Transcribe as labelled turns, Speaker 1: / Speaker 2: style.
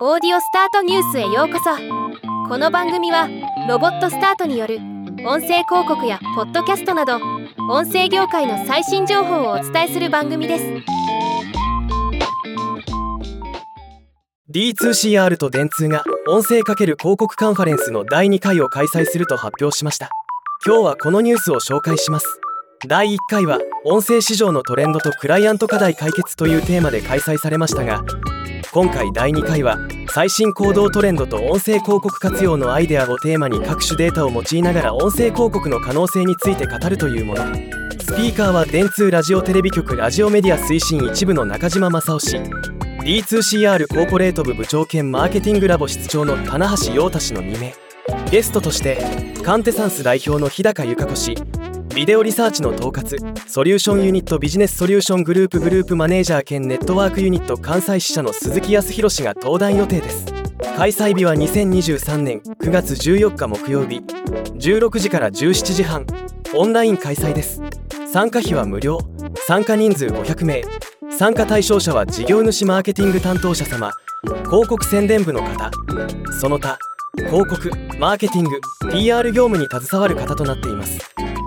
Speaker 1: オーディオスタートニュースへようこそ。この番組はロボットスタートによる音声広告やポッドキャストなど音声業界の最新情報をお伝えする番組です。
Speaker 2: D2CR と電通が音声×広告カンファレンスの第2回を開催すると発表しました。今日はこのニュースを紹介します。第1回は音声市場のトレンドとクライアント課題解決というテーマで開催されましたが今回第2回は最新行動トレンドと音声広告活用のアイデアをテーマに各種データを用いながら音声広告の可能性について語るというもの。スピーカーは電通ラジオテレビ局ラジオメディア推進一部の中島正夫氏。D2CR コーポレート部部長兼マーケティングラボ室長の棚橋陽太氏の2名。ゲストとしてカンテサンス代表の日高由香子氏。ビデオリサーチの統括ソリューションユニットビジネスソリューショングループグループマネージャー兼ネットワークユニット関西支社の鈴木康弘氏が登壇予定です。開催日は2023年9月14日木曜日16時から17時半オンライン開催です。参加費は無料。参加人数500名。参加対象者は事業主マーケティング担当者様。広告宣伝部の方。その他広告マーケティング PR 業務に携わる方となっています。